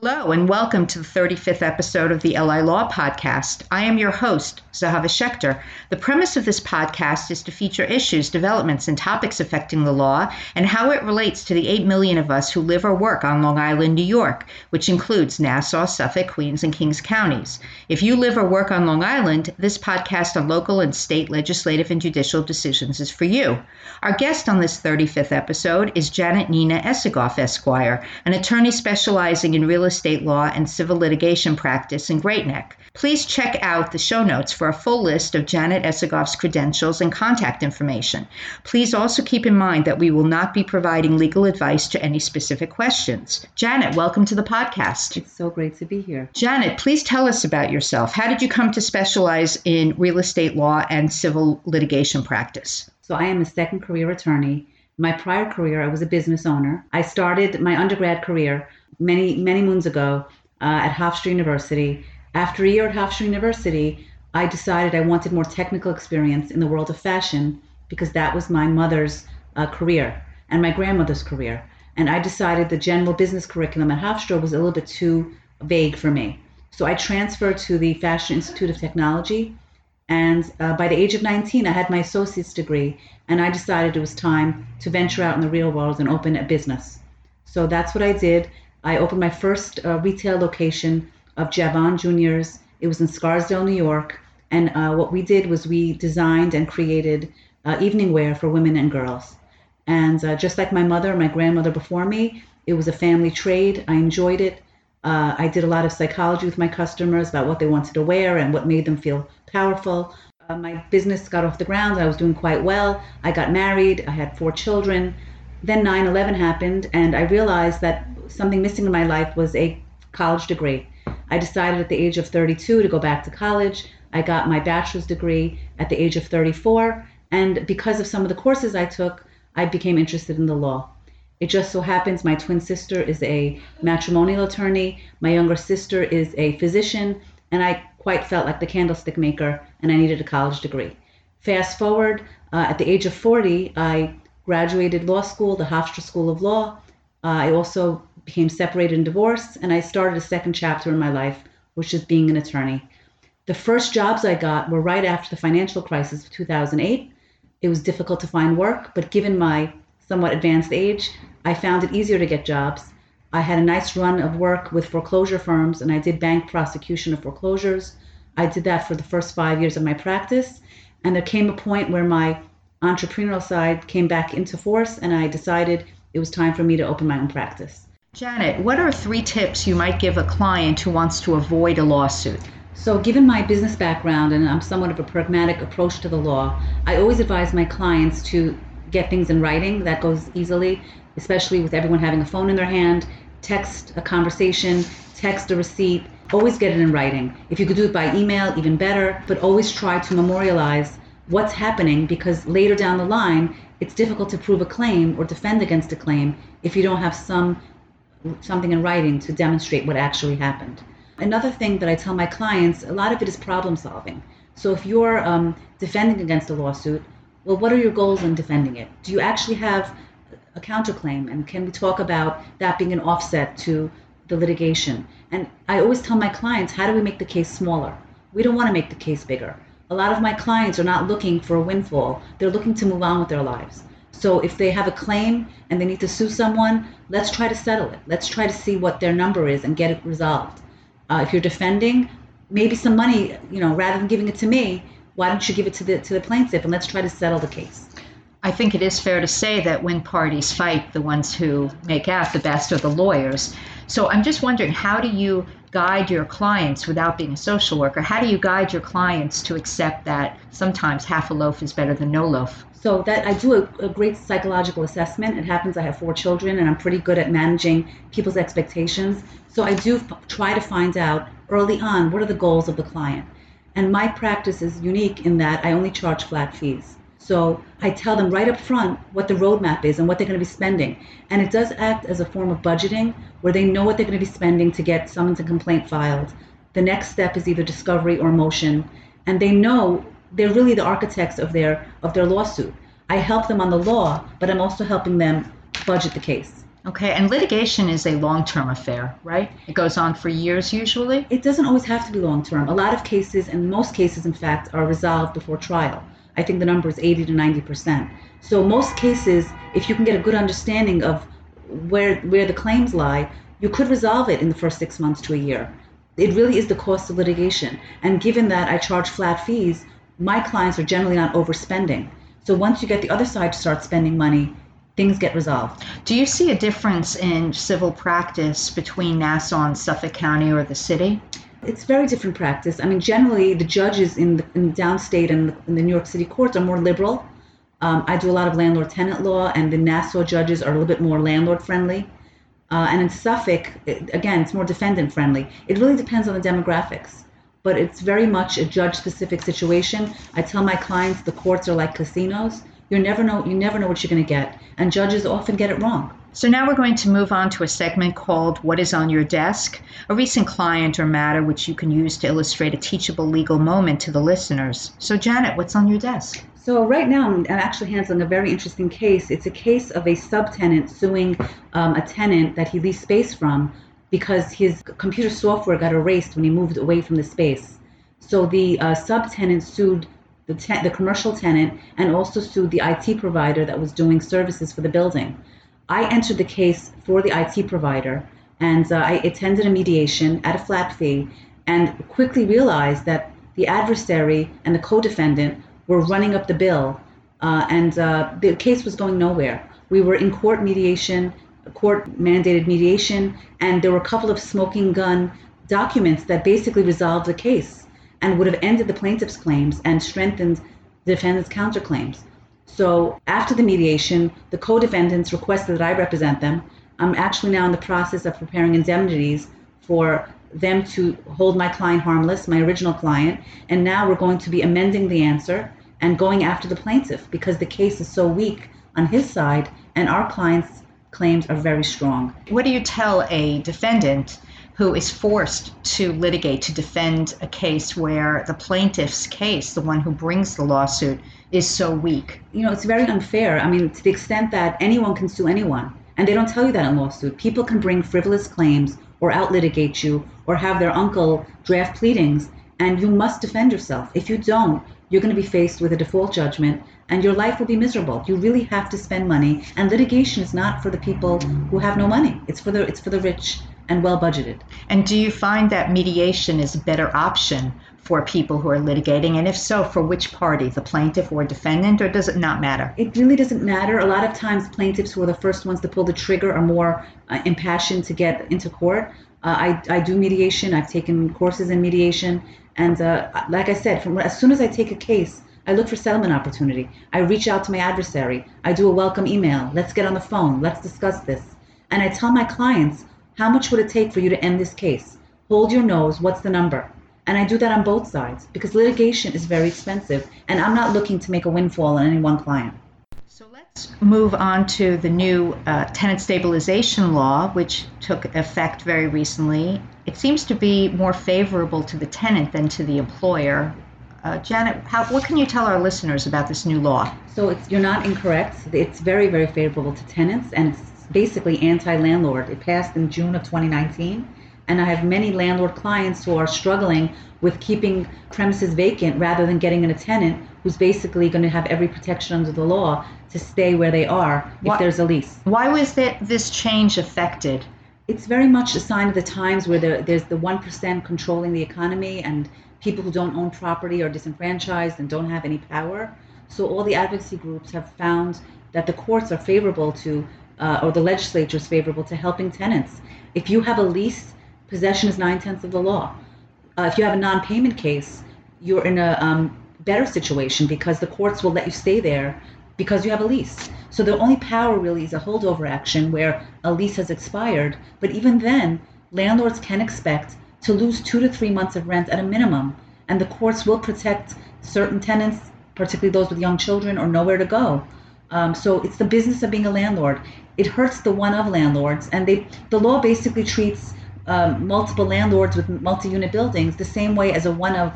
Hello, and welcome to the 35th episode of the LI Law Podcast. I am your host, Zehava Schechter. The premise of this podcast is to feature issues, developments, and topics affecting the law and how it relates to the 8 million of us who live or work on Long Island, New York, which includes Nassau, Suffolk, Queens, and Kings counties. If you live or work on Long Island, this podcast on local and state legislative and judicial decisions is for you. Our guest on this 35th episode is Janet Nina Esagoff, Esquire, an attorney specializing in real estate law and civil litigation practice in Great Neck. Please check out the show notes for a full list of Janet Esagoff's credentials and contact information. Please also keep in mind that we will not be providing legal advice to any specific questions. Janet, welcome to the podcast. It's so great to be here. Janet, please tell us about yourself. How did you come to specialize in real estate law and civil litigation practice? So, I am a second career attorney. My prior career, I was a business owner. I started my undergrad career many, many moons ago uh, at Hofstra University. After a year at Hofstra University, I decided I wanted more technical experience in the world of fashion because that was my mother's uh, career and my grandmother's career. And I decided the general business curriculum at Hofstra was a little bit too vague for me. So I transferred to the Fashion Institute of Technology. And uh, by the age of 19, I had my associate's degree, and I decided it was time to venture out in the real world and open a business. So that's what I did. I opened my first uh, retail location of Javon Juniors. It was in Scarsdale, New York. And uh, what we did was we designed and created uh, evening wear for women and girls. And uh, just like my mother and my grandmother before me, it was a family trade. I enjoyed it. Uh, I did a lot of psychology with my customers about what they wanted to wear and what made them feel powerful. Uh, my business got off the ground. I was doing quite well. I got married. I had four children. Then 9 11 happened, and I realized that something missing in my life was a college degree. I decided at the age of 32 to go back to college. I got my bachelor's degree at the age of 34, and because of some of the courses I took, I became interested in the law. It just so happens my twin sister is a matrimonial attorney, my younger sister is a physician, and I quite felt like the candlestick maker, and I needed a college degree. Fast forward, uh, at the age of 40, I graduated law school, the Hofstra School of Law. Uh, I also became separated and divorced, and I started a second chapter in my life, which is being an attorney. The first jobs I got were right after the financial crisis of 2008. It was difficult to find work, but given my somewhat advanced age, I found it easier to get jobs. I had a nice run of work with foreclosure firms, and I did bank prosecution of foreclosures. I did that for the first five years of my practice, and there came a point where my entrepreneurial side came back into force, and I decided it was time for me to open my own practice. Janet, what are three tips you might give a client who wants to avoid a lawsuit? So, given my business background and I'm somewhat of a pragmatic approach to the law, I always advise my clients to get things in writing. That goes easily, especially with everyone having a phone in their hand. Text a conversation, text a receipt, always get it in writing. If you could do it by email, even better, but always try to memorialize what's happening because later down the line, it's difficult to prove a claim or defend against a claim if you don't have some something in writing to demonstrate what actually happened. Another thing that I tell my clients, a lot of it is problem solving. So if you're um, defending against a lawsuit, well, what are your goals in defending it? Do you actually have a counterclaim? And can we talk about that being an offset to the litigation? And I always tell my clients, how do we make the case smaller? We don't want to make the case bigger. A lot of my clients are not looking for a windfall, they're looking to move on with their lives. So if they have a claim and they need to sue someone, let's try to settle it. Let's try to see what their number is and get it resolved. Uh, if you're defending, maybe some money, you know, rather than giving it to me, why don't you give it to the to the plaintiff and let's try to settle the case. I think it is fair to say that when parties fight, the ones who make out the best are the lawyers. So I'm just wondering, how do you guide your clients without being a social worker? How do you guide your clients to accept that sometimes half a loaf is better than no loaf? So that I do a, a, great psychological assessment. It happens I have four children and I'm pretty good at managing people's expectations. So I do f- try to find out early on what are the goals of the client. And my practice is unique in that I only charge flat fees. So I tell them right up front what the roadmap is and what they're going to be spending. And it does act as a form of budgeting where they know what they're going to be spending to get summons and complaint filed. The next step is either discovery or motion. And they know they're really the architects of their of their lawsuit. I help them on the law, but I'm also helping them budget the case. Okay, and litigation is a long term affair, right? It goes on for years usually? It doesn't always have to be long term. A lot of cases, and most cases, in fact, are resolved before trial. I think the number is 80 to 90%. So, most cases, if you can get a good understanding of where, where the claims lie, you could resolve it in the first six months to a year. It really is the cost of litigation. And given that I charge flat fees, my clients are generally not overspending. So once you get the other side to start spending money, things get resolved. Do you see a difference in civil practice between Nassau and Suffolk County or the city? It's very different practice. I mean, generally, the judges in the in downstate and the, in the New York City courts are more liberal. Um, I do a lot of landlord tenant law, and the Nassau judges are a little bit more landlord friendly. Uh, and in Suffolk, it, again, it's more defendant friendly. It really depends on the demographics, but it's very much a judge specific situation. I tell my clients the courts are like casinos. You never know you never know what you're going to get, and judges often get it wrong. So now we're going to move on to a segment called What is on Your Desk, a recent client or matter which you can use to illustrate a teachable legal moment to the listeners. So Janet, what's on your desk? So right now, I'm actually handling a very interesting case. It's a case of a subtenant suing um, a tenant that he leased space from because his computer software got erased when he moved away from the space. So the uh, subtenant sued the, te- the commercial tenant and also sued the IT provider that was doing services for the building. I entered the case for the IT provider and uh, I attended a mediation at a flat fee and quickly realized that the adversary and the co-defendant were running up the bill, uh, and uh, the case was going nowhere. We were in court mediation, court mandated mediation, and there were a couple of smoking gun documents that basically resolved the case and would have ended the plaintiff's claims and strengthened the defendant's counterclaims. So after the mediation, the co-defendants requested that I represent them. I'm actually now in the process of preparing indemnities for them to hold my client harmless, my original client, and now we're going to be amending the answer and going after the plaintiff because the case is so weak on his side and our client's claims are very strong. What do you tell a defendant who is forced to litigate to defend a case where the plaintiff's case, the one who brings the lawsuit, is so weak? You know, it's very unfair. I mean, to the extent that anyone can sue anyone. And they don't tell you that in lawsuit. People can bring frivolous claims or out litigate you or have their uncle draft pleadings, and you must defend yourself. If you don't, you're going to be faced with a default judgment and your life will be miserable. You really have to spend money, and litigation is not for the people who have no money. It's for the it's for the rich and well budgeted. And do you find that mediation is a better option for people who are litigating? And if so, for which party, the plaintiff or defendant, or does it not matter? It really doesn't matter. A lot of times, plaintiffs who are the first ones to pull the trigger are more uh, impassioned to get into court. Uh, I, I do mediation. I've taken courses in mediation. And uh, like I said, from, as soon as I take a case, I look for settlement opportunity. I reach out to my adversary. I do a welcome email. Let's get on the phone. Let's discuss this. And I tell my clients, how much would it take for you to end this case? Hold your nose. What's the number? And I do that on both sides because litigation is very expensive, and I'm not looking to make a windfall on any one client. So let's move on to the new uh, tenant stabilization law, which took effect very recently. It seems to be more favorable to the tenant than to the employer. Uh, Janet, how, what can you tell our listeners about this new law? So you're not incorrect. It's very, very favorable to tenants, and it's basically anti-landlord. It passed in June of 2019 and I have many landlord clients who are struggling with keeping premises vacant rather than getting in a tenant who's basically going to have every protection under the law to stay where they are if there's a lease. Why was that this change affected? It's very much a sign of the times where there, there's the 1% controlling the economy and people who don't own property are disenfranchised and don't have any power. So all the advocacy groups have found that the courts are favorable to, uh, or the legislature is favorable to helping tenants. If you have a lease possession is nine tenths of the law. Uh, if you have a non-payment case, you're in a um, better situation because the courts will let you stay there because you have a lease. So the only power really is a holdover action where a lease has expired. But even then, landlords can expect to lose two to three months of rent at a minimum, and the courts will protect certain tenants, particularly those with young children or nowhere to go. Um, so it's the business of being a landlord. It hurts the one of landlords, and they the law basically treats um, multiple landlords with multi-unit buildings the same way as a one of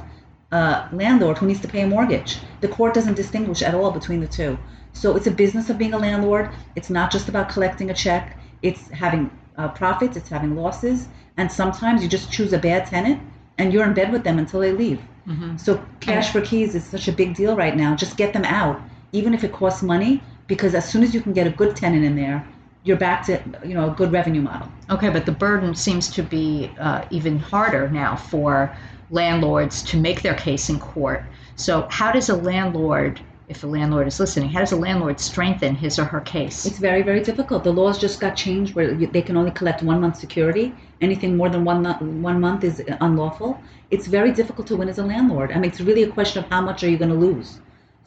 uh, landlord who needs to pay a mortgage. The court doesn't distinguish at all between the two. So it's a business of being a landlord. It's not just about collecting a check. It's having uh, profits, it's having losses, and sometimes you just choose a bad tenant and you're in bed with them until they leave. Mm-hmm. So cash for keys is such a big deal right now. Just get them out, even if it costs money, because as soon as you can get a good tenant in there, you're back to you know a good revenue model. Okay, but the burden seems to be uh, even harder now for landlords to make their case in court. So how does a landlord if a landlord is listening, how does a landlord strengthen his or her case? It's very, very difficult. The laws just got changed where they can only collect one month security. Anything more than one one month is unlawful. It's very difficult to win as a landlord. I mean, it's really a question of how much are you going to lose.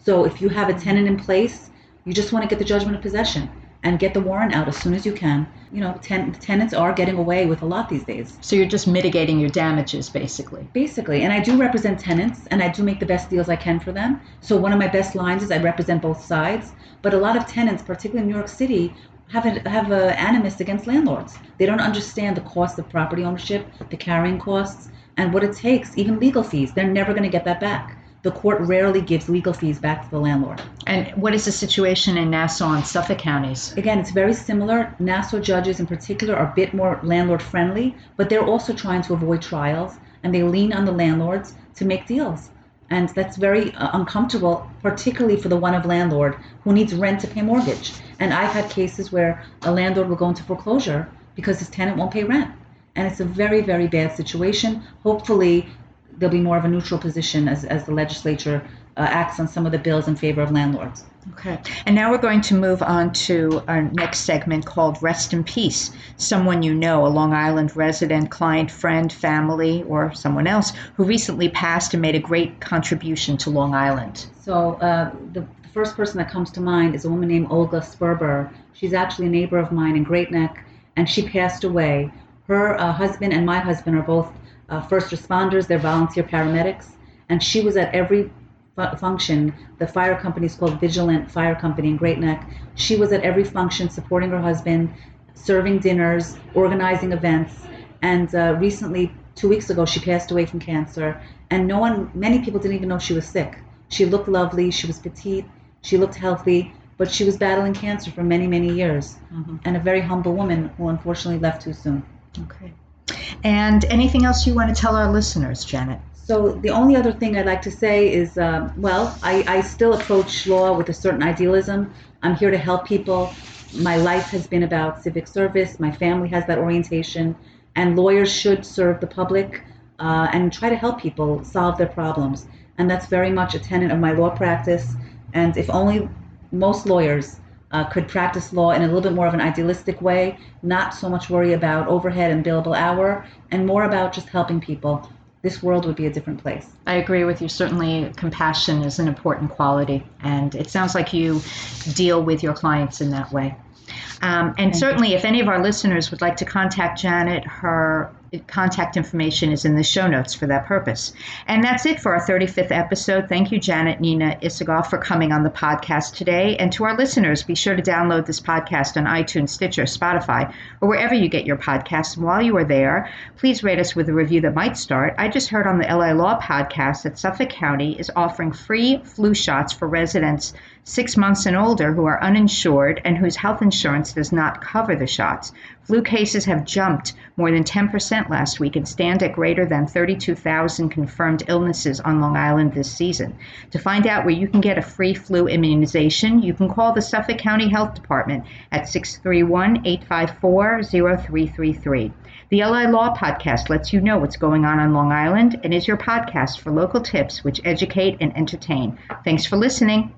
So if you have a tenant in place, you just want to get the judgment of possession and get the warrant out as soon as you can. You know, ten- tenants are getting away with a lot these days. So you're just mitigating your damages, basically. Basically, and I do represent tenants, and I do make the best deals I can for them. So one of my best lines is I represent both sides. But a lot of tenants, particularly in New York City, have a, have a animus against landlords. They don't understand the cost of property ownership, the carrying costs, and what it takes, even legal fees. They're never going to get that back the court rarely gives legal fees back to the landlord. And what is the situation in Nassau and Suffolk counties? Again, it's very similar. Nassau judges, in particular, are a bit more landlord friendly, but they're also trying to avoid trials and they lean on the landlords to make deals. And that's very uh, uncomfortable, particularly for the one of landlord who needs rent to pay mortgage. And I've had cases where a landlord will go into foreclosure because his tenant won't pay rent. And it's a very, very bad situation. Hopefully, there'll be more of a neutral position as, as the legislature uh, acts on some of the bills in favor of landlords. Okay. And now we're going to move on to our next segment called Rest in Peace. Someone you know, a Long Island resident, client, friend, family, or someone else who recently passed and made a great contribution to Long Island. So uh, the, the first person that comes to mind is a woman named Olga Sperber. She's actually a neighbor of mine in Great Neck, and she passed away. Her uh, husband and my husband are both uh, first responders, they're volunteer paramedics, and she was at every fu- function. The fire company is called Vigilant Fire Company in Great Neck. She was at every function supporting her husband, serving dinners, organizing events, and uh, recently, two weeks ago, she passed away from cancer. And no one, many people didn't even know she was sick. She looked lovely, she was petite, she looked healthy, but she was battling cancer for many, many years, mm-hmm. and a very humble woman who unfortunately left too soon. Okay. And anything else you want to tell our listeners, Janet? So the only other thing I'd like to say is, uh, well, I, I still approach law with a certain idealism. I'm here to help people. My life has been about civic service. My family has that orientation, and lawyers should serve the public uh, and try to help people solve their problems. And that's very much a tenet of my law practice. And if only most lawyers uh, could practice law in a little bit more of an idealistic way, not so much worry about overhead and billable hour, and more about just helping people, this world would be a different place. I agree with you. Certainly, compassion is an important quality, and it sounds like you deal with your clients in that way. Um, and certainly, if any of our listeners would like to contact Janet, her contact information is in the show notes for that purpose. And that's it for our 35th episode. Thank you, Janet Nina Esagoff, for coming on the podcast today. And to our listeners, be sure to download this podcast on iTunes, Stitcher, Spotify, or wherever you get your podcasts. And while you are there, please rate us with a review that might start. I just heard on the LI Law podcast that Suffolk County is offering free flu shots for residents six months and older who are uninsured and whose health insurance does not cover the shots. Flu cases have jumped more than 10% last week and stand at greater than 32,000 confirmed illnesses on Long Island this season. To find out where you can get a free flu immunization, you can call the Suffolk County Health Department at 631 854 0333. The LI Law Podcast lets you know what's going on on Long Island and is your podcast for local tips which educate and entertain. Thanks for listening.